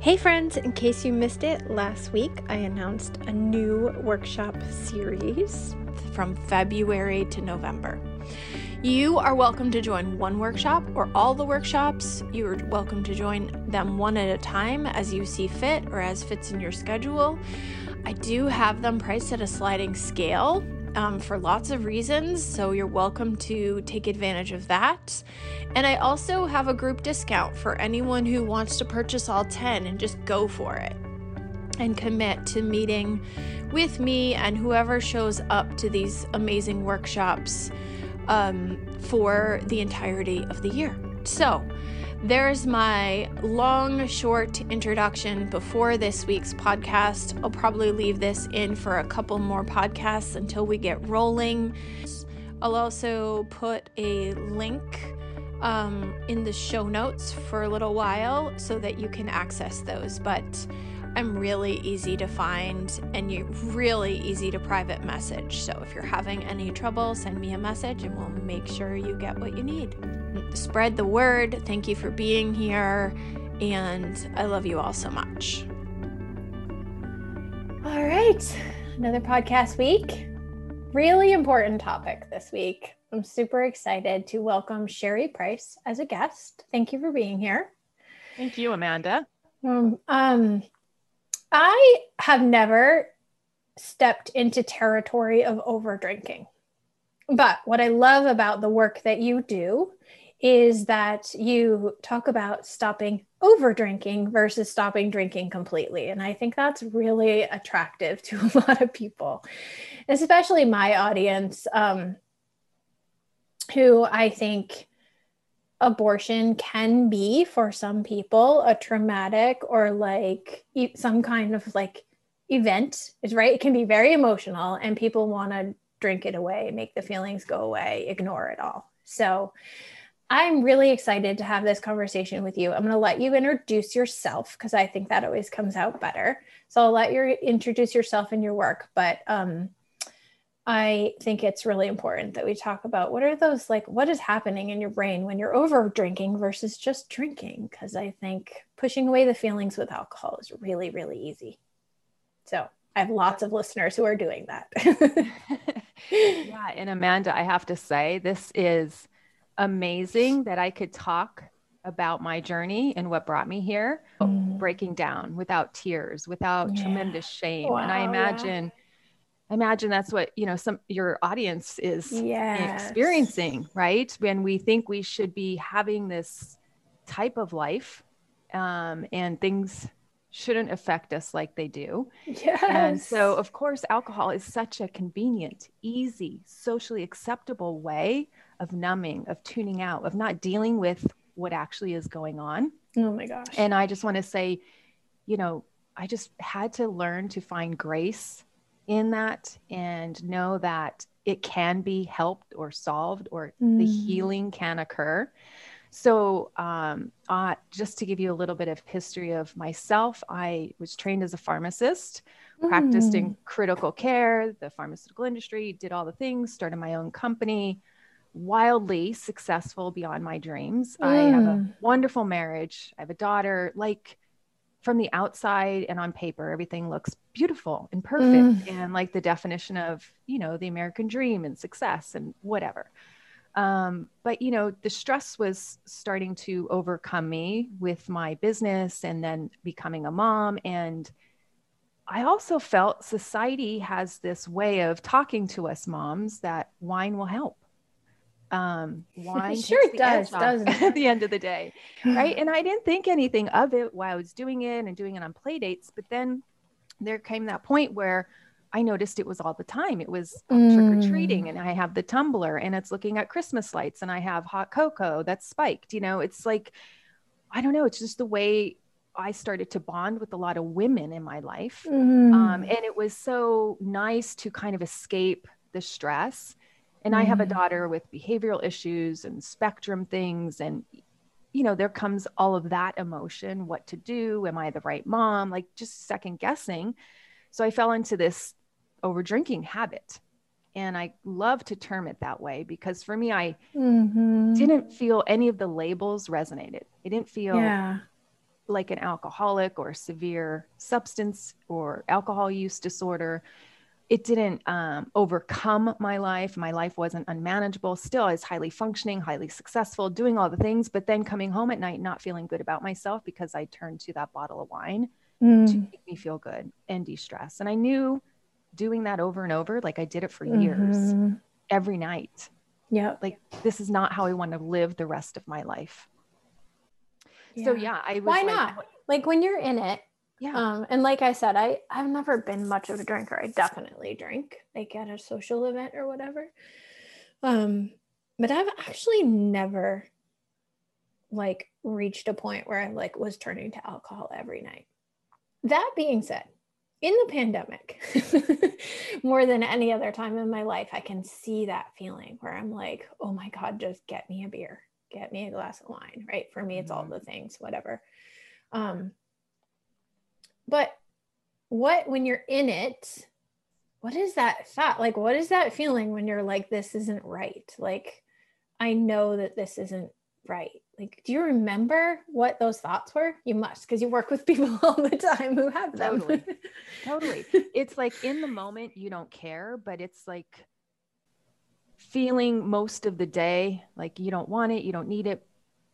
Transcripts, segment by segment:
Hey, friends, in case you missed it, last week I announced a new workshop series from February to November. You are welcome to join one workshop or all the workshops. You are welcome to join them one at a time as you see fit or as fits in your schedule. I do have them priced at a sliding scale um, for lots of reasons, so you're welcome to take advantage of that. And I also have a group discount for anyone who wants to purchase all 10 and just go for it and commit to meeting with me and whoever shows up to these amazing workshops um, for the entirety of the year. So, there's my long, short introduction before this week's podcast. I'll probably leave this in for a couple more podcasts until we get rolling. I'll also put a link um, in the show notes for a little while so that you can access those. But I'm really easy to find and you're really easy to private message. So if you're having any trouble, send me a message and we'll make sure you get what you need. Spread the word. Thank you for being here. And I love you all so much. All right. Another podcast week. Really important topic this week. I'm super excited to welcome Sherry Price as a guest. Thank you for being here. Thank you, Amanda. Um, um, I have never stepped into territory of over drinking. But what I love about the work that you do is that you talk about stopping over drinking versus stopping drinking completely. And I think that's really attractive to a lot of people, especially my audience, um, who I think abortion can be for some people a traumatic or like some kind of like event is right it can be very emotional and people want to drink it away make the feelings go away ignore it all so i'm really excited to have this conversation with you i'm going to let you introduce yourself because i think that always comes out better so i'll let you introduce yourself and your work but um I think it's really important that we talk about what are those like, what is happening in your brain when you're over drinking versus just drinking? Because I think pushing away the feelings with alcohol is really, really easy. So I have lots of listeners who are doing that. yeah. And Amanda, I have to say, this is amazing that I could talk about my journey and what brought me here, mm. breaking down without tears, without yeah. tremendous shame. Wow, and I imagine. Yeah I imagine that's what you know some your audience is yes. experiencing, right? When we think we should be having this type of life, um, and things shouldn't affect us like they do. Yes. And so, of course, alcohol is such a convenient, easy, socially acceptable way of numbing, of tuning out, of not dealing with what actually is going on. Oh my gosh. And I just want to say, you know, I just had to learn to find grace in that and know that it can be helped or solved or mm. the healing can occur. So, um, uh, just to give you a little bit of history of myself, I was trained as a pharmacist, mm. practiced in mm. critical care, the pharmaceutical industry, did all the things, started my own company, wildly successful beyond my dreams. Mm. I have a mm. wonderful marriage. I have a daughter. Like, from the outside and on paper everything looks beautiful and perfect mm. and like the definition of you know the american dream and success and whatever um, but you know the stress was starting to overcome me with my business and then becoming a mom and i also felt society has this way of talking to us moms that wine will help um wine sure it does doesn't at the end of the day right and i didn't think anything of it while i was doing it and doing it on play dates but then there came that point where i noticed it was all the time it was mm. trick-or-treating and i have the tumbler and it's looking at christmas lights and i have hot cocoa that's spiked you know it's like i don't know it's just the way I started to bond with a lot of women in my life. Mm. Um, and it was so nice to kind of escape the stress. And I have a Mm. daughter with behavioral issues and spectrum things. And, you know, there comes all of that emotion what to do? Am I the right mom? Like just second guessing. So I fell into this over drinking habit. And I love to term it that way because for me, I Mhm. didn't feel any of the labels resonated. It didn't feel Yeah. like an alcoholic or severe substance or alcohol use disorder. It didn't um, overcome my life. My life wasn't unmanageable. Still, I was highly functioning, highly successful, doing all the things, but then coming home at night not feeling good about myself because I turned to that bottle of wine to Mm. make me feel good and de stress. And I knew doing that over and over, like I did it for years, Mhm. every night. Yeah. Like, this is not how I want to live the rest of my life. So, yeah, I was Why like, not? Like when you're in it, Yeah. um, and like I said, I I've never been much of a drinker. I definitely drink, like at a social event or whatever. Um, but I've actually never like reached a point where I like was turning to alcohol every night. That being said, in the pandemic, more than any other time in my life, I can see that feeling where I'm like, oh my God, just get me a beer, get me a glass of wine, right? For me, it's all Mhm. the things, whatever. Um, but what, when you're in it, what is that thought? Like, what is that feeling when you're like, this isn't right? Like, I know that this isn't right. Like, do you remember what those thoughts were? You must, because you work with people all the time who have them. Totally. totally. It's like in the moment, you don't care, but it's like feeling most of the day like you don't want it, you don't need it,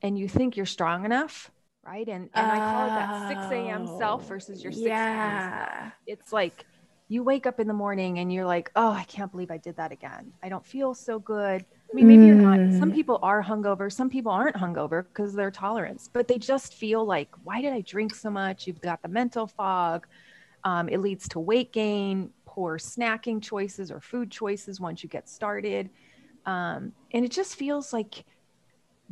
and you think you're strong enough. Right. And and I call it that 6 a.m. self Oh, versus your 6 p.m. self. yeah. It's like you wake up in the morning and you're like, oh, I can't believe I did that again. I don't feel so good. I mean, maybe you're not. Some Mm. people are hungover. Some people aren't hungover because their tolerance, but they just feel like, why did I drink so much? You've got the mental fog. Um, it leads to weight gain, poor snacking choices or food choices once you get started. Um, and it just feels like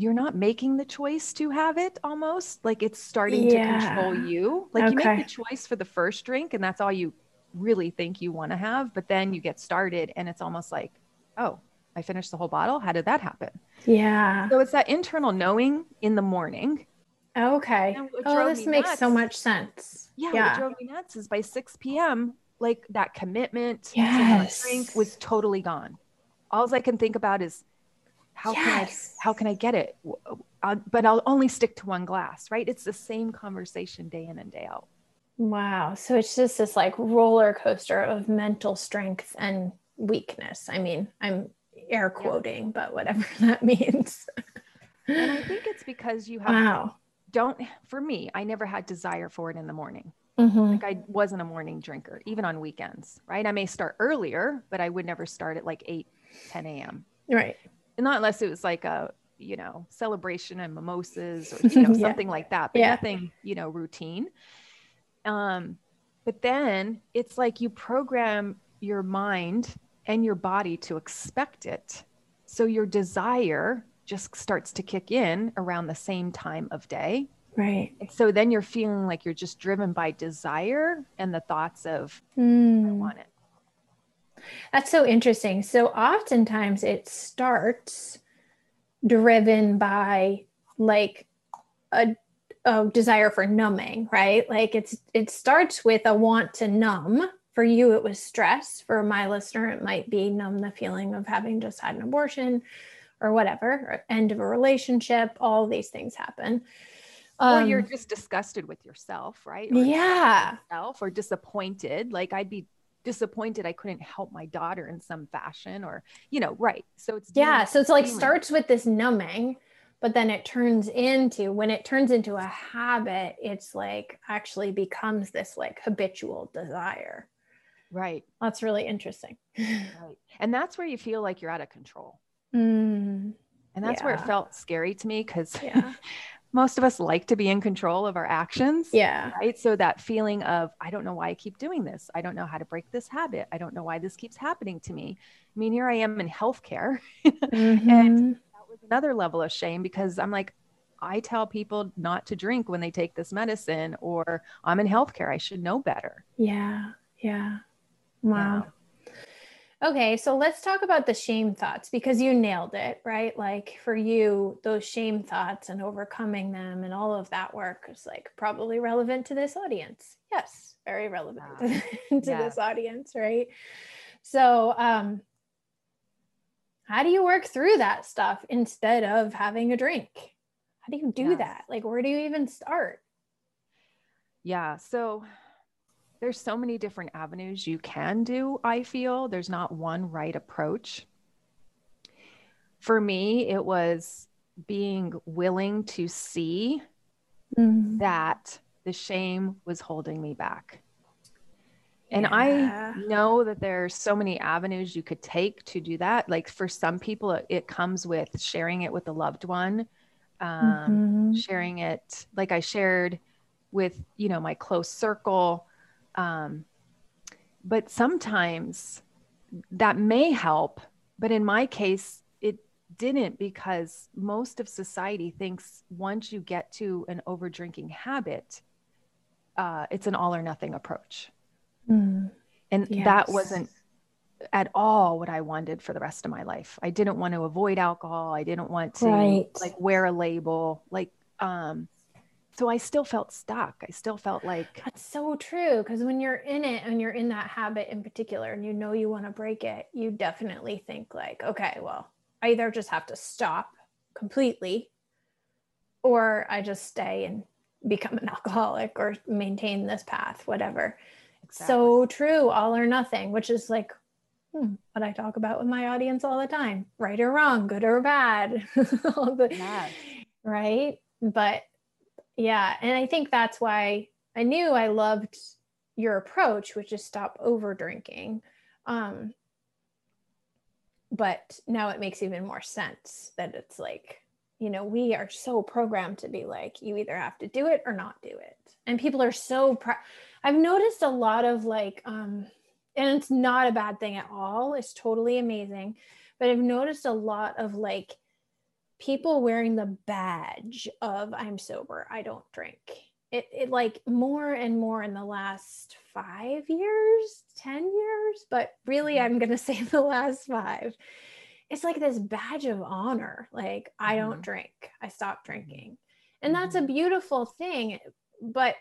you're not making the choice to have it almost like it's starting Yeah. to control you. Like you make the choice for the first drink and that's all you really think you want to have. But then you get started and it's almost like, oh, I finished the whole bottle. How did that happen? Yeah. So it's that internal knowing in the morning. Okay. Oh, this makes so much sense. Yeah, Yeah. what drove me nuts is by 6 p.m., like that commitment to not drink Yes. was totally gone. All I can think about is how can I how can I get it? Uh, but I'll only stick to one glass, right? It's the same conversation day in and day out. Wow. So it's just this like roller coaster of mental strength and weakness. I mean, I'm air quoting, but whatever that means. And I think it's because you have wow. don't for me, I never had desire for it in the morning. Mhm. Like I wasn't a morning drinker, even on weekends, right? I may start earlier, but I would never start at like 8, 10 a.m. Right. Not unless it was like a, you know, celebration and mimosas or, you know, Yeah. something like that, but Yeah. nothing, you know, routine. Um, but then it's like you program your mind and your body to expect it. So your desire just starts to kick in around the same time of day. Right. And so then you're feeling like you're just driven by desire and the thoughts of, I Mm. want it. That's so interesting. So oftentimes it starts driven by like a, a desire for numbing, right? Like it's it starts with a want to numb. For you, it was stress. For my listener, it might be numb the feeling of having just had an abortion or whatever, or end of a relationship. All these things happen. or you're Um, just disgusted with yourself, right? Or yeah. yourself or disappointed. Like I'd be disappointed I couldn't help my daughter in some fashion or, you know, right. So it's Yeah. So it's like feeling. starts with this numbing, but then it turns into when it turns into a habit, it's like actually becomes this like habitual desire. right, That's really interesting. right. And that's where you feel like you're out of control. Mm, And that's where it felt scary to me because yeah. most of us like to be in control of our actions. Yeah. Right. So that feeling of, I don't know why I keep doing this. I don't know how to break this habit. I don't know why this keeps happening to me. I mean, here I am in healthcare. Mhm. that was another level of shame because I'm like, I tell people not to drink when they take this medicine, or I'm in healthcare. I should know better. Yeah. Yeah. Wow. Yeah. Okay, so let's talk about the shame thoughts because you nailed it, right? Like for you, those shame thoughts and overcoming them and all of that work is like probably relevant to this audience. Yes, very relevant to yeah. this audience, right? So, um, how do you work through that stuff instead of having a drink? How do you do that? Like, where do you even start? Yeah. So, there's so many different avenues you can do, I feel. There's not one right approach. For me, it was being willing to see mm-hmm. that the shame was holding me back. And yeah. I know that there's so many avenues you could take to do that. Like for some people, it, it comes with sharing it with a loved one, um, mm-hmm. sharing it like I shared with, you know, my close circle. Um, but sometimes that may help. But in my case, it didn't because most of society thinks once you get to an over drinking habit, uh, it's an all or nothing approach. Mm. And yes. that wasn't at all what I wanted for the rest of my life. I didn't want to avoid alcohol. I didn't want to right. like wear a label. Like, um, so I still felt stuck. I still felt like that's so true. Because when you're in it and you're in that habit in particular and you know you want to break it, you definitely think, like, okay, well, I either just have to stop completely or I just stay and become an alcoholic or maintain this path, whatever. Exactly. So true, all or nothing, which is like hmm, what I talk about with my audience all the time right or wrong, good or bad. the, yes. Right. But yeah. And I think that's why I knew I loved your approach, which is stop over drinking. Um, but now it makes even more sense that it's like, you know, we are so programmed to be like, you either have to do it or not do it. And people are so, pr- I've noticed a lot of like, um, and it's not a bad thing at all. It's totally amazing. But I've noticed a lot of like people wearing the badge of I'm sober, I don't drink. It, it like more and more in the last five years, 10 years, but really mm-hmm. I'm going to say the last five. It's like this badge of honor. Like, I don't mm-hmm. drink, I stopped drinking. And that's a mm-hmm. beautiful thing. But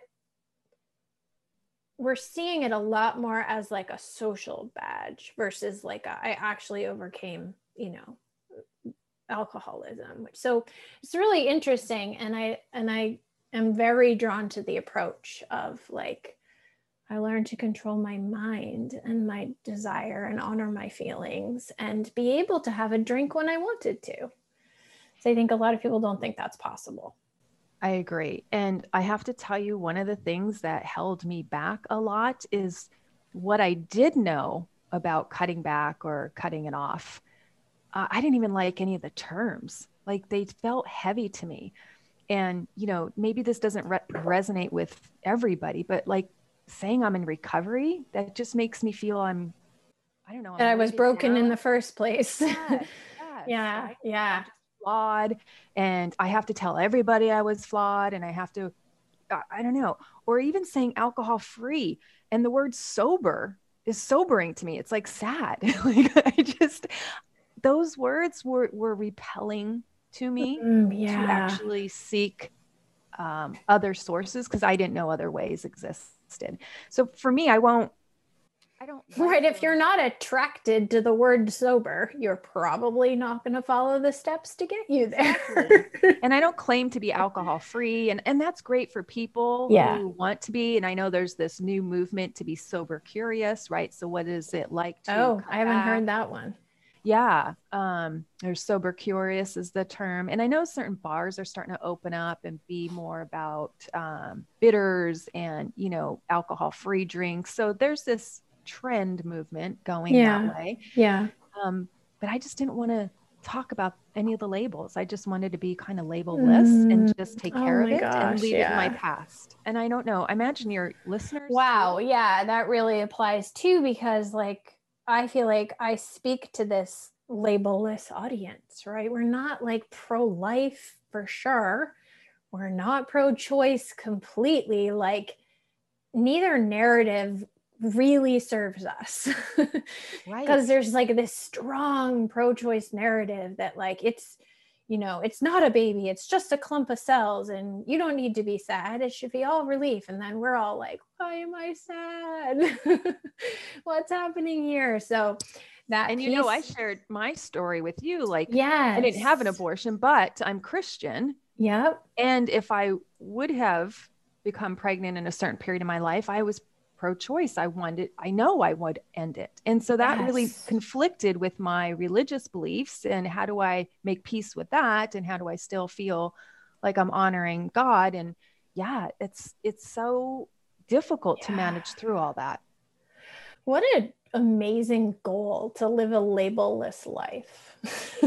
we're seeing it a lot more as like a social badge versus like a, I actually overcame, you know, alcoholism. So it's really interesting, and I and I am very drawn to the approach of like I learned to control my mind and my desire and honor my feelings and be able to have a drink when I wanted to. So I think a lot of people don't think that's possible. I agree. And I have to tell you, one of the things that held me back a lot is what I did know about cutting back or cutting it off. Uh, I didn't even like any of the terms, like they felt heavy to me. And, you know, maybe this doesn't re- resonate with everybody, but like saying I'm in recovery, that just makes me feel I'm, I don't know. That I was broken down. in the first place. Yes, yes. yeah. Yeah flawed and I have to tell everybody I was flawed and I have to, I don't know, or even saying alcohol free and the word sober is sobering to me. It's like sad. like I just, those words were, were repelling to me mm, yeah. to actually seek um, other sources because I didn't know other ways existed. So for me, I won't I don't. Right. If you're not attracted to the word sober, you're probably not going to follow the steps to get you there. Exactly. and I don't claim to be alcohol free. And, and that's great for people yeah. who want to be. And I know there's this new movement to be sober curious, right? So, what is it like to? Oh, I haven't back? heard that one. Yeah. Um, there's sober curious is the term. And I know certain bars are starting to open up and be more about um, bitters and, you know, alcohol free drinks. So, there's this trend movement going yeah. that way. Yeah. Um, but I just didn't want to talk about any of the labels. I just wanted to be kind of labelless mm. and just take care oh of it gosh, and leave yeah. it in my past. And I don't know. I imagine your listeners. Wow. Yeah, that really applies too because like I feel like I speak to this labelless audience, right? We're not like pro life for sure. we're not pro choice completely, like neither narrative really serves us. right. Because there's like this strong pro choice narrative that, like, it's, you know, it's not a baby, it's just a clump of cells, and you don't need to be sad. It should be all relief. And then we're all like, why am I sad? What's happening here? So, that and piece, you know i shared my story with you like yeah i didn't have an abortion but i'm christian Yep. And if I would have become pregnant in a certain period of my life, I was pro choice. I wanted, I know I would end it. And so that yes. really conflicted with my religious beliefs. And how do I make peace with that? And how do I still feel like I'm honoring God? And yeah, it's, it's so difficult yeah. to manage through all that. What an amazing goal to live a labelless life.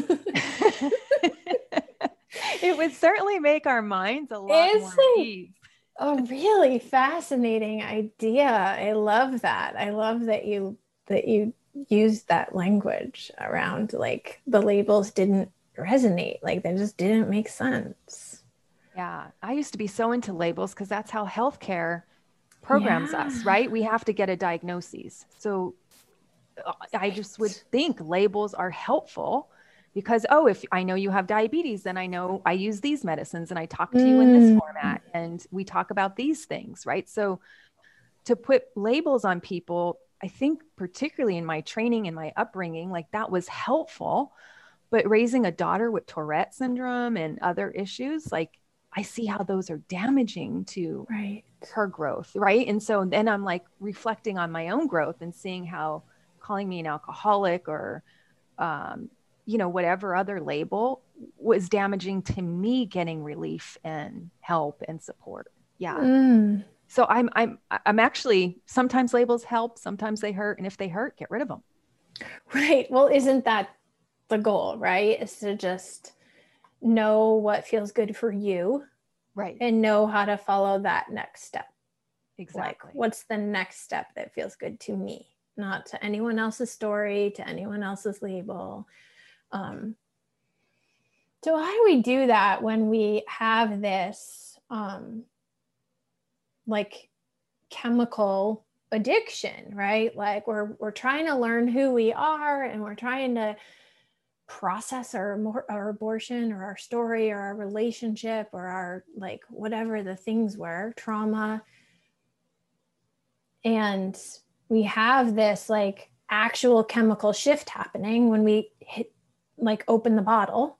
it would certainly make our minds a lot Is more. A really fascinating idea. I love that. I love that you that you used that language around like the labels didn't resonate. Like they just didn't make sense. Yeah. I used to be so into labels because that's how healthcare programs yeah. us, right? We have to get a diagnosis. So uh, I just would think labels are helpful because oh if i know you have diabetes then i know i use these medicines and i talk to you in this mm. format and we talk about these things right so to put labels on people i think particularly in my training and my upbringing like that was helpful but raising a daughter with tourette syndrome and other issues like i see how those are damaging to right. her growth right and so then i'm like reflecting on my own growth and seeing how calling me an alcoholic or um, you know whatever other label was damaging to me getting relief and help and support. Yeah. Mm. so i'm i'm i'm actually sometimes labels help sometimes they hurt and if they hurt get rid of them right. Well isn't that the goal right? Is to just know what feels good for you right. and know how to follow that next step. Exactly. like what's the next step that feels good to me? Not to anyone else's story to anyone else's label um, so how do we do that when we have this um, like chemical addiction, right? Like we're we're trying to learn who we are and we're trying to process our our abortion or our story or our relationship or our like whatever the things were, trauma. And we have this like actual chemical shift happening when we hit like open the bottle.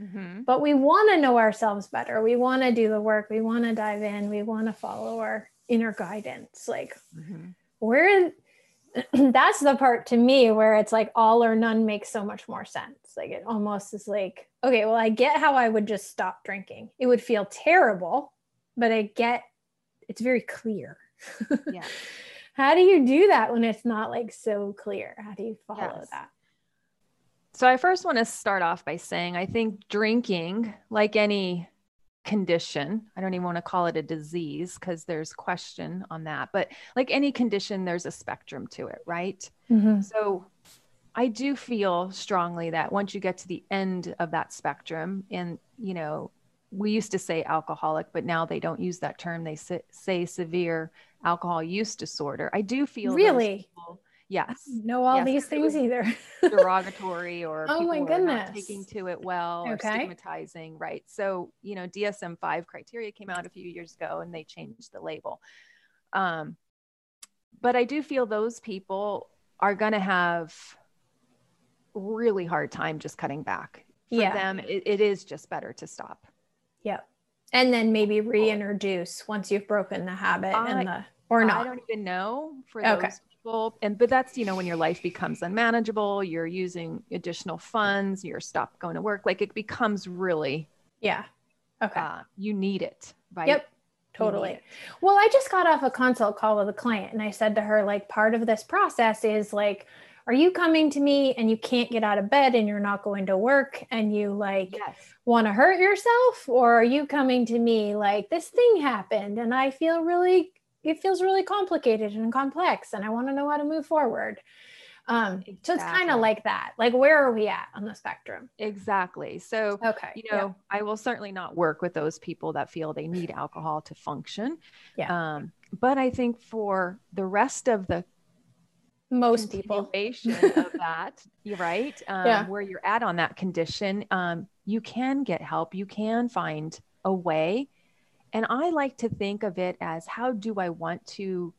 Mm-hmm. But we want to know ourselves better. We want to do the work. We want to dive in. We want to follow our inner guidance. Like, mm-hmm. we're that's the part to me where it's like all or none makes so much more sense. Like, it almost is like, okay, well, I get how I would just stop drinking. It would feel terrible, but I get it's very clear. yeah. How do you do that when it's not like so clear? How do you follow yes. that? So I first want to start off by saying I think drinking, like any condition, I don't even want to call it a disease because there's question on that, but like any condition, there's a spectrum to it, right? Mm-hmm. So I do feel strongly that once you get to the end of that spectrum, and you know, we used to say alcoholic, but now they don't use that term. They say severe alcohol use disorder. I do feel really. Yes. know all yes, these things either. derogatory or oh my goodness. taking to it well or okay. stigmatizing, right? So, you know, DSM 5 criteria came out a few years ago and they changed the label. Um, but I do feel those people are going to have really hard time just cutting back. For yeah. them, it, it is just better to stop. Yep. And then maybe reintroduce once you've broken the habit I, and the or not. I don't even know for those okay people. And but that's you know when your life becomes unmanageable you're using additional funds you're stopped going to work like it becomes really yeah. Okay. uh, you need it right? Yep. Totally. well i just got off a consult call with a client and i said to her like part of this process is like are you coming to me and you can't get out of bed and you're not going to work and you like yes. want to hurt yourself? Or are you coming to me like this thing happened and i feel really it feels really complicated and complex and I want to know how to move forward. Um, exactly. so it's kind of like that. Like, where are we at on the spectrum? Exactly. So, okay, you know, yeah. I will certainly not work with those people that feel they need alcohol to function. Yeah. Um, but I think for the rest of the most people of that, you're right. Um, yeah. Where you're at on that condition, um, you can get help. You can find a way. And I like to think of it as how do I want to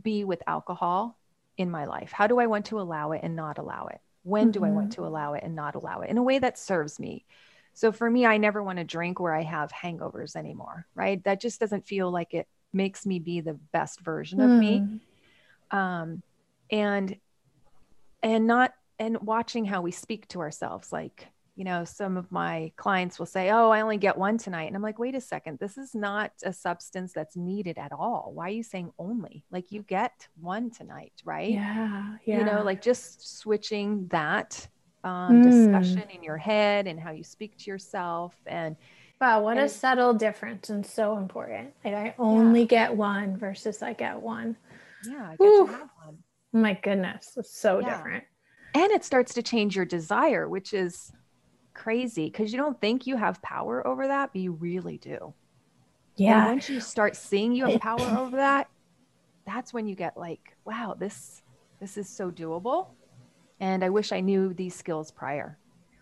be with alcohol in my life? How do I want to allow it and not allow it? When mm-hmm. do I want mm-hmm. to allow it and not allow it in a way that serves me? So for me, I never want to drink where I have hangovers anymore, right? That just doesn't feel like it makes me be the best version of mm. me. Um, and and not and watching how we speak to ourselves like you know, some of my clients will say, Oh, I only get one tonight. And I'm like, wait a second, this is not a substance that's needed at all. Why are you saying only? Like, you get one tonight, right? Yeah. yeah. You know, like just switching that um, mm. discussion in your head and how you speak to yourself. And wow, what and, a subtle difference and so important. Like, I only yeah. get one versus I get one. Yeah, I get to have one. My goodness, it's so yeah. different. And it starts to change your desire, which is crazy because you don't think you have power over that, but you really do. Yeah. And once you start seeing you have power over that, that's when you get like, wow, this this is so doable. And I wish I knew these skills prior.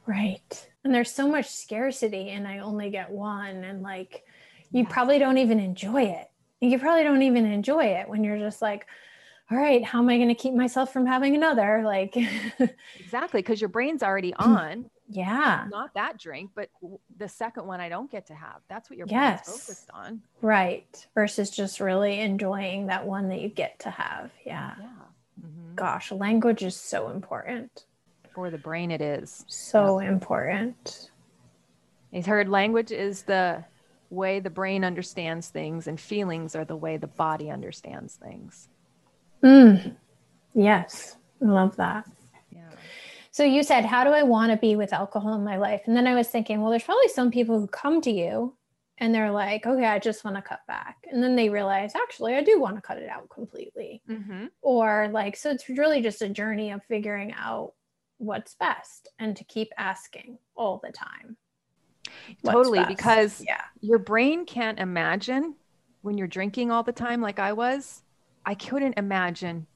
Right. And there's so much scarcity and I only get one and like you probably don't even enjoy it. You probably don't even enjoy it when you're just like, all right, how am I going to keep myself from having another? Like, exactly, because your brain's already mm. on. Yeah. Not that drink, but the second one I don't get to have. That's what your yes. brain's focused on. Right. Versus just really enjoying that one that you get to have. Yeah. Yeah. Mm-hmm. Gosh, language is so important. For the brain, it is. So important. He's heard language is the way the brain understands things, and feelings are the way the body understands things. Mm. Yes. Love that. So you said, How do I want to be with alcohol in my life? And then I was thinking, well, there's probably some people who come to you and they're like, okay, I just want to cut back. And then they realize, actually, I do want to cut it out completely. Mm-hmm. Or like, so it's really just a journey of figuring out what's best and to keep asking all the time. Totally. Because yeah. your brain can't imagine when you're drinking all the time, like I was, I couldn't imagine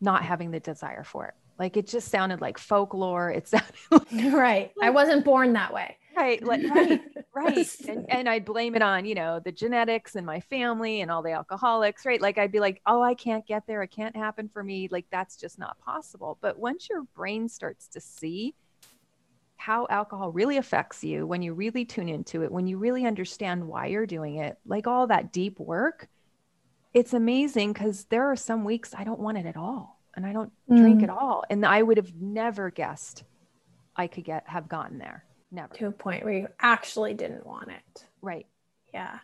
not having the desire for it. Like it just sounded like folklore. It sounded like, right. I wasn't born that way. Right. Like, right. Right. and, and I'd blame it on, you know, the genetics and my family and all the alcoholics, right? Like I'd be like, oh, I can't get there. It can't happen for me. Like that's just not possible. But once your brain starts to see how alcohol really affects you, when you really tune into it, when you really understand why you're doing it, like all that deep work, it's amazing because there are some weeks I don't want it at all and I don't mm. drink at all. And I would have never guessed I could get have gotten there. Never. To a point where you actually didn't want it. Right. Yeah.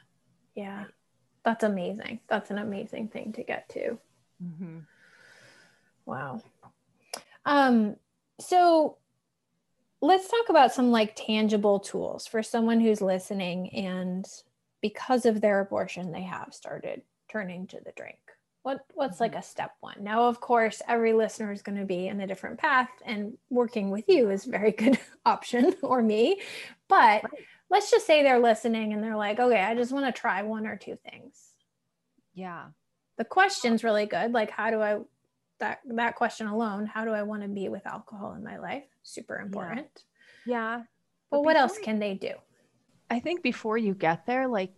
Yeah. That's amazing. That's an amazing thing to get to. Mm-hmm. Wow. Um, so let's talk about some like tangible tools for someone who's listening and because of their abortion, they have started turning to the drink what what's mm-hmm. like a step one? Now of course every listener is going to be in a different path and working with you is a very good option or me. But right. let's just say they're listening and they're like okay i just want to try one or two things. Yeah. The question's really good like how do i that that question alone how do i want to be with alcohol in my life? Super important. Yeah, yeah. but, but what else can they do? I think before you get there like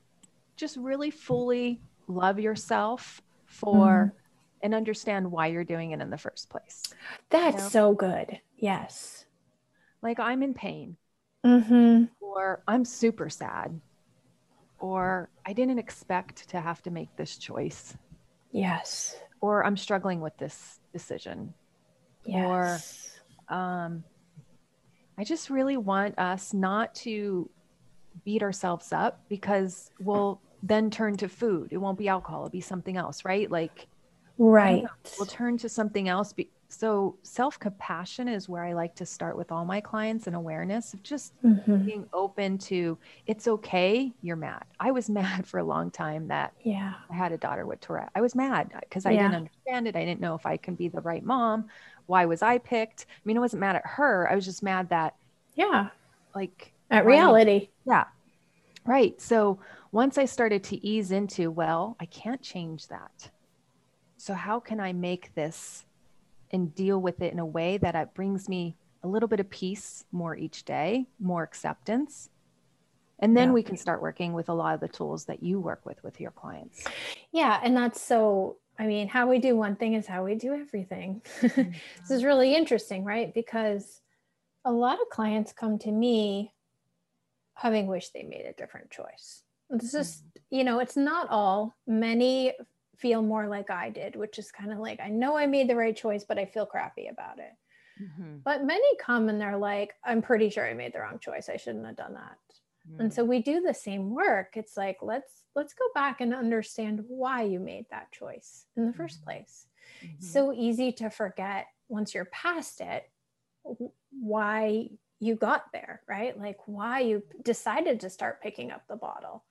just really fully love yourself for mm. and understand why you're doing it in the first place. That's you know? so good. Yes. Like I'm in pain. Mm-hmm. Or I'm super sad. Or I didn't expect to have to make this choice. Yes. Or I'm struggling with this decision. Yes. Or um, I just really want us not to beat ourselves up because we'll then turn to food. It won't be alcohol, it'll be something else, right? Like, right. We'll turn to something else be, So, self compassion is where I like to start with all my clients and awareness of just Mhm. being open to it's okay, you're mad. I was mad for a long time that Yeah. I had a daughter with Tourette. I was mad because I Yeah. didn't understand it. I didn't know if I can be the right mom. Why was I picked? I mean, I wasn't mad at her. I was just mad that, Yeah. like, At reality. Yeah. Right. So once I started to ease into, well, I can't change that. So how can I make this and deal with it in a way that it brings me a little bit of peace more each day, more acceptance? And then Yeah. we can start working with a lot of the tools that you work with with your clients. Yeah. And that's so, I mean, how we do one thing is how we do everything. this is mm-hmm. really interesting, right? Because a lot of clients come to me having wished they made a different choice. This is, you know, it's not all. Many feel more like I did, which is kind of like, I know I made the right choice, but I feel crappy about it. Mhm. But many come and they're like, I'm pretty sure I made the wrong choice. I shouldn't have done that. And so we do the same work. It's like, let's let's go back and understand why you made that choice in the first place. Mhm. So easy to forget once you're past it why you got there, right? Like why you decided to start picking up the bottle,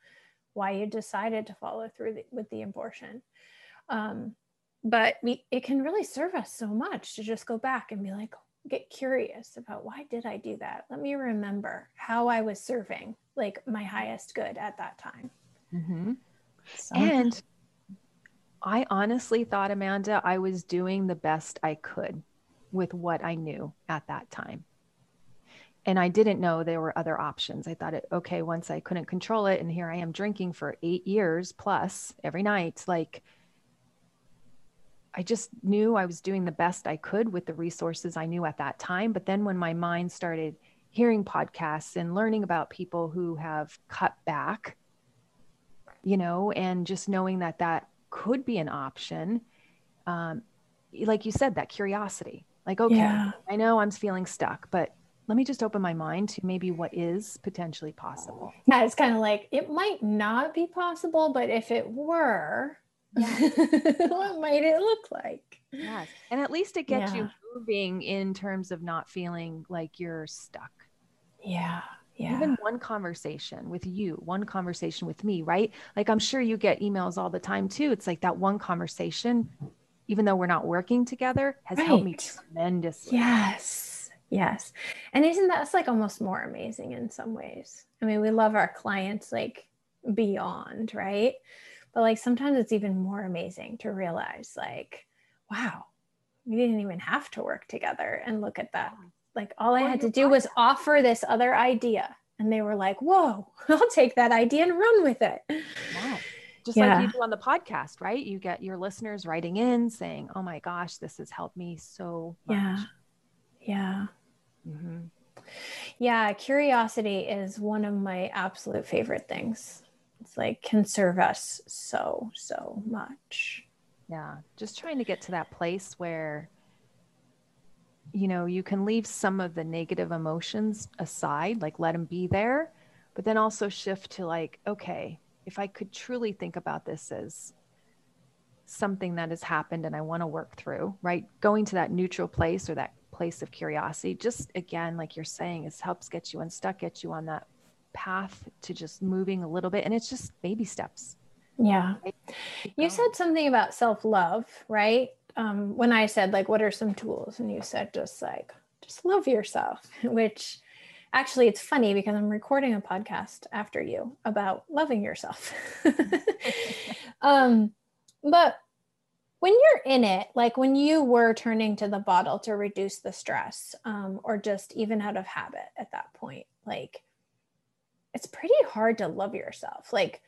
why you decided to follow through the, with the abortion. Um, but we it can really serve us so much to just go back and be like get curious about why did i do that let me remember how i was serving like my highest good at that time Mhm. so, And I honestly thought, Amanda, I was doing the best I could with what I knew at that time. And I didn't know there were other options. I thought, it, okay, once I couldn't control it, and here I am drinking for eight years plus every night, like I just knew I was doing the best I could with the resources I knew at that time. But then when my mind started hearing podcasts and learning about people who have cut back, you know, and just knowing that that could be an option. Um, like you said, that curiosity, like, okay, Yeah. I know I'm feeling stuck, but let me just open my mind to maybe what is potentially possible. yeah it's kind of like it might not be possible but if it were Yeah. what might it look like Yes. And at least it gets you moving in terms of not feeling like you're stuck. yeah yeah Even one conversation with you, one conversation with me, right? Like I'm sure you get emails all the time too. It's like that one conversation, even though we're not working together, has helped me tremendously. Yes. Yes. And isn't that like almost more amazing in some ways? I mean, we love our clients like beyond, right? But like sometimes it's even more amazing to realize like, wow, we didn't even have to work together and look at that. Like all I had to do was offer this other idea. And they were like, whoa, I'll take that idea and run with it. Yeah. Just Yeah. like you do on the podcast, right? You get your listeners writing in saying, Oh my gosh, this has helped me so much. Yeah. Yeah. Mhm. Yeah, curiosity is one of my absolute favorite things. It's like can serve us so, so much. Yeah. Just trying to get to that place where, you know, you can leave some of the negative emotions aside, like let them be there, but then also shift to like, okay, if I could truly think about this as something that has happened and I want to work through, right? Going to that neutral place or that place of curiosity, just again, like you're saying, is helps get you unstuck, get you on that path to just moving a little bit. And it's just baby steps. Yeah. You said something about self love, right? Um, when I said, like, what are some tools? And you said, just like, just love yourself, which actually it's funny because I'm recording a podcast after you about loving yourself. um, but when you're in it, like when you were turning to the bottle to reduce the stress, um, or just even out of habit at that point, like it's pretty hard to love yourself. Like,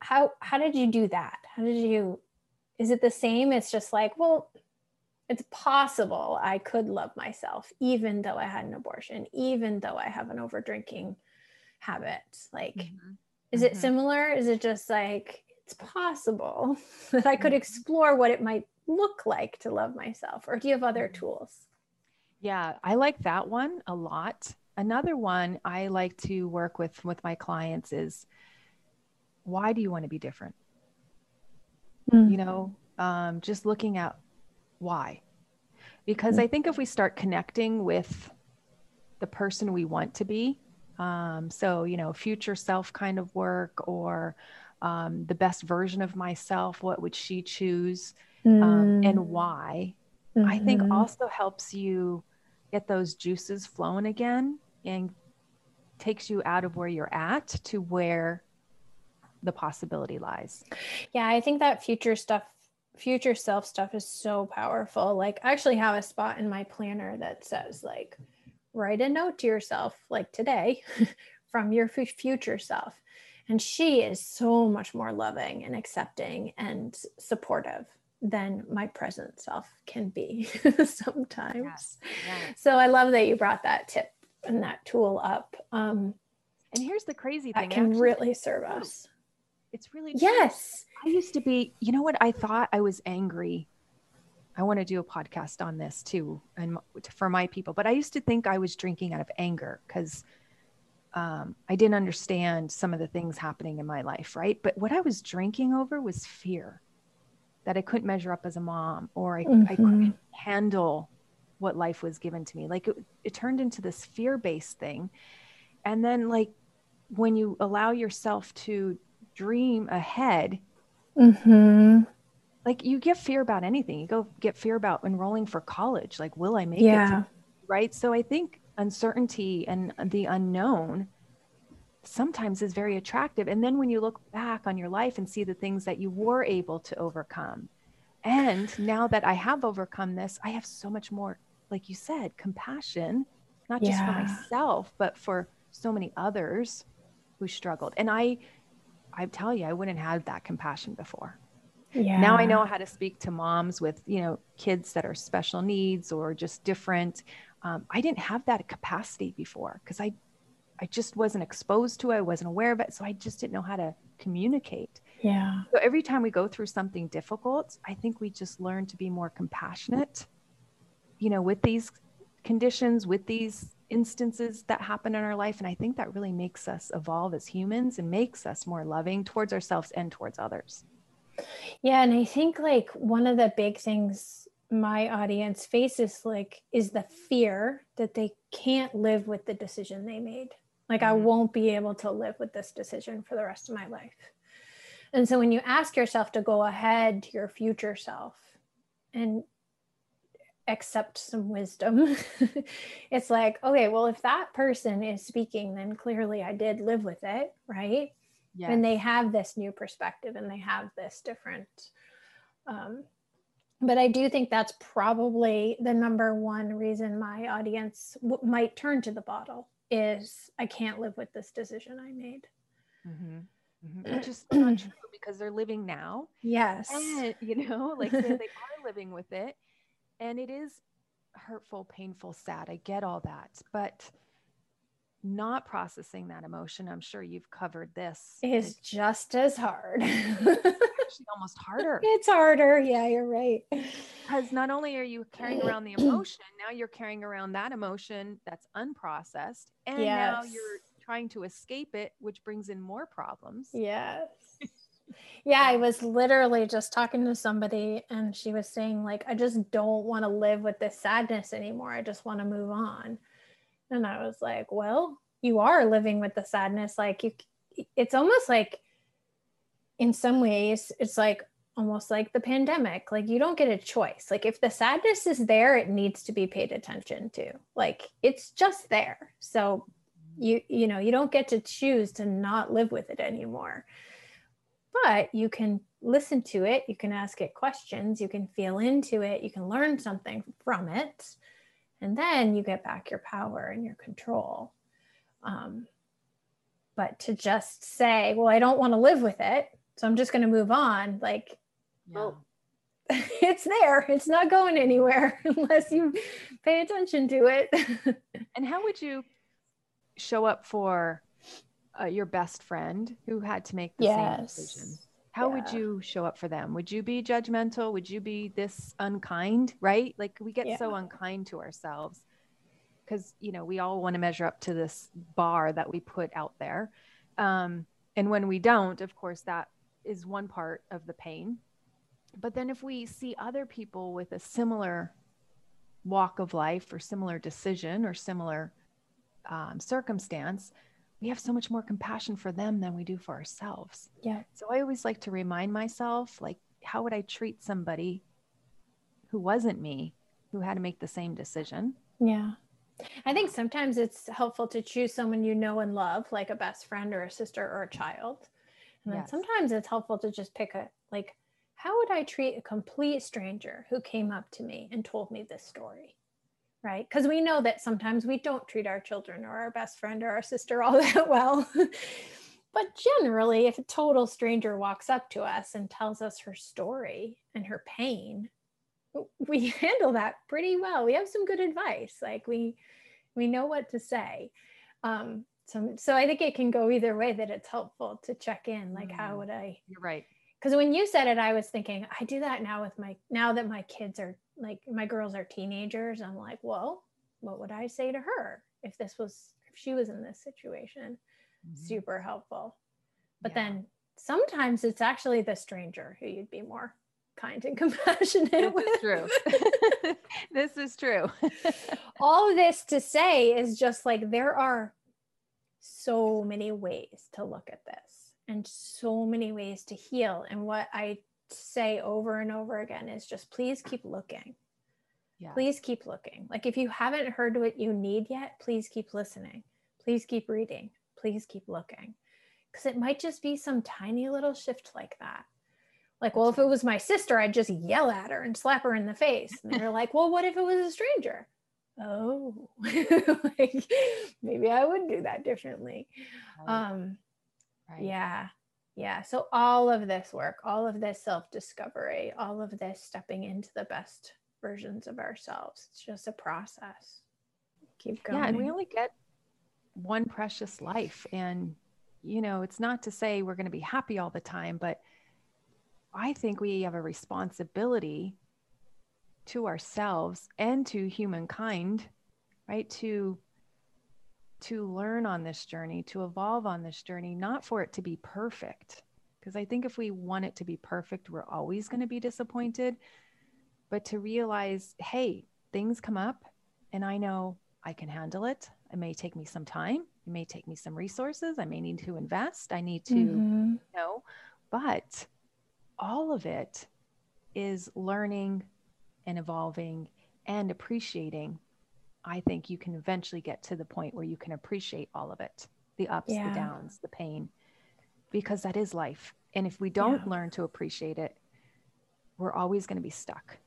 how how did you do that? How did you? Is it the same? It's just like, well, it's possible I could love myself even though I had an abortion, even though I have an over drinking habit. Like, Mhm. is it Mhm. similar? Is it just like it's possible that I could Mhm. explore what it might look like to love myself? Or do you have other Mhm. tools? Yeah, I like that one a lot. Another one I like to work with with my clients is why do you want to be different? You know, um, just looking at why. because mm-hmm. I think if we start connecting with the person we want to be, um, so, you know, future self kind of work or um, the best version of myself, what would she choose um, mm. and why? Mm-hmm. I think mm-hmm. also helps you get those juices flowing again and takes you out of where you're at to where the possibility lies. Yeah, I think that future stuff, future self stuff is so powerful. Like, I actually have a spot in my planner that says, like, write a note to yourself, like today, from your future self. And she is so much more loving and accepting and supportive than my present self can be sometimes. Yes, yes. So I love that you brought that tip and that tool up. Um, and here's the crazy thing that can actually, really serve us. It's really true. yes. I used to be, you know what? I thought I was angry. I want to do a podcast on this too, and for my people. But I used to think I was drinking out of anger because um, I didn't understand some of the things happening in my life, right? But what I was drinking over was fear that I couldn't measure up as a mom, or I, mm-hmm. I couldn't handle what life was given to me. Like it, it turned into this fear based thing. And then, like, when you allow yourself to dream ahead, mm-hmm. like you get fear about anything. You go get fear about enrolling for college. Like, will I make yeah. it? To, right. So I think uncertainty and the unknown sometimes is very attractive. And then when you look back on your life and see the things that you were able to overcome, and now that I have overcome this, I have so much more like you said, compassion, not just yeah. for myself, but for so many others who struggled. And I, I tell you, I wouldn't have that compassion before. Yeah. Now I know how to speak to moms with, you know, kids that are special needs or just different. Um, I didn't have that capacity before because I, I just wasn't exposed to it. I wasn't aware of it. So I just didn't know how to communicate. Yeah. So every time we go through something difficult, I think we just learn to be more compassionate you know, with these conditions, with these instances that happen in our life. And I think that really makes us evolve as humans and makes us more loving towards ourselves and towards others. Yeah. And I think like one of the big things my audience faces like is the fear that they can't live with the decision they made. Like, I mm-hmm. won't be able to live with this decision for the rest of my life. And so, when you ask yourself to go ahead to your future self and accept some wisdom. it's like, okay, well, if that person is speaking, then clearly I did live with it, right? Yeah. And they have this new perspective and they have this different. Um, but I do think that's probably the number one reason my audience w- might turn to the bottle is I can't live with this decision I made. Mm-hmm. Mm-hmm. Which is not true because they're living now. Yes. And, you know, like they are living with it and it is hurtful, painful, sad. I get all that. But not processing that emotion, I'm sure you've covered this. Is just as hard. actually almost harder. It's harder. Yeah, you're right. Because not only are you carrying around the emotion, now you're carrying around that emotion that's unprocessed. And yes. now you're trying to escape it, which brings in more problems. Yes yeah, I was literally just talking to somebody and she was saying like I just don't want to live with this sadness anymore. I just want to move on. And I was like, well, you are living with the sadness. Like you it's almost like in some ways it's like almost like the pandemic. Like you don't get a choice. Like if the sadness is there it needs to be paid attention to. Like it's just there. So you you know you don't get to choose to not live with it anymore. But you can listen to it, you can ask it questions, you can feel into it, you can learn something from it, and then you get back your power and your control. Um, but to just say, well, I don't want to live with it, so I'm just going to move on, like, yeah. well, it's there. It's not going anywhere unless you pay attention to it. and how would you show up for uh, your best friend who had to make the yes. same decision how yeah. would you show up for them? Would you be judgmental? Would you be this unkind right? Like we get yeah. so unkind to ourselves because you know we all want to measure up to this bar that we put out there. Um, and when we don't of course that is one part of the pain. But then if we see other people with a similar walk of life or similar decision or similar um, circumstance, we have so much more compassion for them than we do for ourselves. Yeah. So I always like to remind myself, like, how would I treat somebody who wasn't me, who had to make the same decision? Yeah. I think sometimes it's helpful to choose someone you know and love, like a best friend or a sister or a child. And then Yes. sometimes it's helpful to just pick a, like, how would I treat a complete stranger who came up to me and told me this story? Right. Because we know that sometimes we don't treat our children or our best friend or our sister all that well. but generally, if a total stranger walks up to us and tells us her story and her pain, we handle that pretty well. We have some good advice. Like we we know what to say. Um, so so I think it can go either way. That it's helpful to check in. Like how Mm. would I? You're right. Because when you said it, I was thinking I do that now with my now that my kids are like my girls are teenagers. I'm like, well, what would I say to her if this was if she was in this situation? Mhm. Super helpful. But Yeah. then sometimes it's actually the stranger who you'd be more kind and compassionate this with. is true. this is true. all this to say is just like there are so many ways to look at this and so many ways to heal. And what I say over and over again is just please keep looking. yeah. Please keep looking. Like if you haven't heard what you need yet, please keep listening. Please keep reading. Please keep looking. Because it might just be some tiny little shift like that. Like, well, if it was my sister, I'd just yell at her and slap her in the face. And they're like, well, what if it was a stranger? Oh, like maybe I would do that differently. Right, Um, right. yeah. Yeah. So all of this work, all of this self-discovery, all of this stepping into the best versions of ourselves. It's just a process. Keep going. Yeah, and we only get one precious life. And, you know, it's not to say we're going to be happy all the time, but I think we have a responsibility to ourselves and to humankind, right? To to learn on this journey, to evolve on this journey, not for it to be perfect. Because I think if we want it to be perfect, we're always going to be disappointed. But to realize, hey, things come up and I know I can handle it. It may take me some time. It may take me some resources. I may need to invest. I need to Mhm. know. But all of it is learning and evolving and appreciating. I think you can eventually get to the point where you can appreciate all of it the ups, Yeah. the downs, the pain, because that is life. And if we don't Yeah. learn to appreciate it, we're always going to be stuck.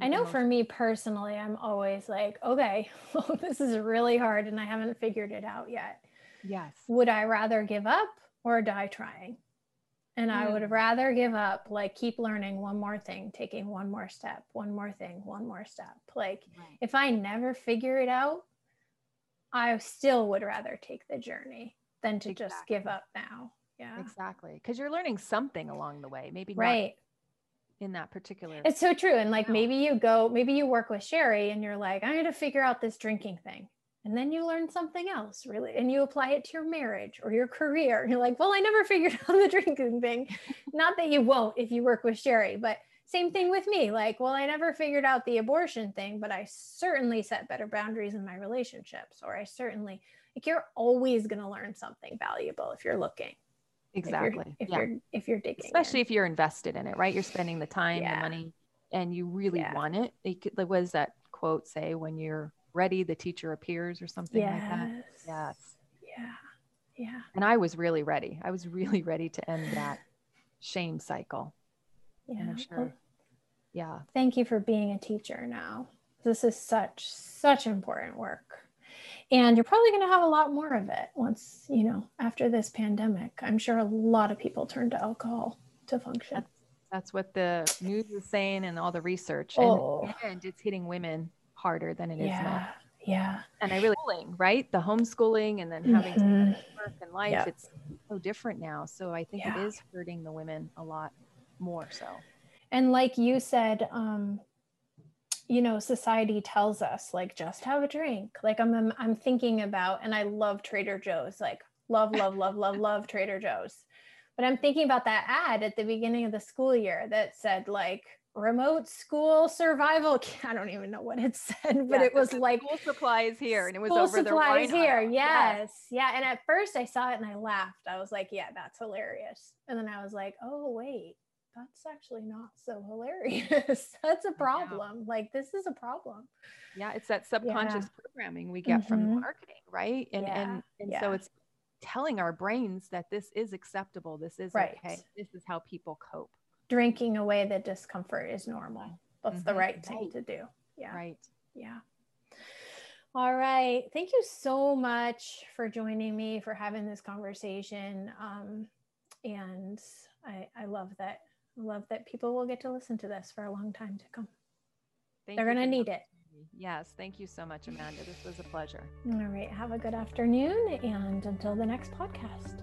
I know for me personally, I'm always like, okay, this is really hard and I haven't figured it out yet. Yes. Would I rather give up or die trying? And I would Mm. rather give up, like keep learning one more thing, taking one more step, one more thing, one more step. Like Right. if I never figure it out, I still would rather take the journey than to just give up now. Yeah. Exactly. Because you're learning something along the way, maybe not Right. in that particular. It's so true. And like maybe you go, maybe you work with Sherry and you're like, I'm going to figure out this drinking thing. And then you learn something else, really, and you apply it to your marriage or your career. And you're like, well, I never figured out the drinking thing. Not that you won't if you work with Sherry, but same thing with me. Like, well, I never figured out the abortion thing, but I certainly set better boundaries in my relationships, or I certainly, like, you're always going to learn something valuable if you're looking. if you're- exactly. If yeah. you're, if you're digging. Especially in. if you're invested in it, right? You're spending the time, Yeah. the money, and you really Yeah. want it. It what does that quote say? When you're ready, the teacher appears, or something like that. yes. Yes. Yeah. Yeah. And I was really ready. I was really ready to end that shame cycle. Yeah. And I'm Well, sure. Yeah. thank you for being a teacher now. This is such, such important work. And you're probably going to have a lot more of it once, you know, after this pandemic. I'm sure a lot of people turn to alcohol to function. That's what the news is saying and all the research. And, Oh. and it's hitting women harder than it is. Yeah. Yeah. And I really, right? The homeschooling and then having to Mhm. work and life, Yeah. it's so different now. So I think Yeah. it is hurting the women a lot more so. And like you said, um, you know, society tells us like just have a drink. Like I'm, I'm I'm thinking about, and I love Trader Joe's, like love, love, love, love, love Trader Joe's. But I'm thinking about that ad at the beginning of the school year that said like remote school survival. I don't even know what it said, but yeah, it was like school supplies here, and it was school over supplies here. Yes. yes, yeah. And at first, I saw it and I laughed. I was like, "Yeah, that's hilarious." And then I was like, "Oh wait, that's actually not so hilarious. that's a problem. Like this is a problem." Yeah, it's that subconscious yeah. programming we get mm-hmm. from marketing, right? And yeah. and and so it's telling our brains that this is acceptable. This is right. okay. This is how people cope drinking away the discomfort is normal. That's mm-hmm. the right thing to do. Yeah. Right. Yeah. All right. Thank you so much for joining me for having this conversation. Um, and I, I love that. I love that people will get to listen to this for a long time to come. Thank They're going to need it. Yes. Thank you so much, Amanda. This was a pleasure. All right. Have a good afternoon. And until the next podcast.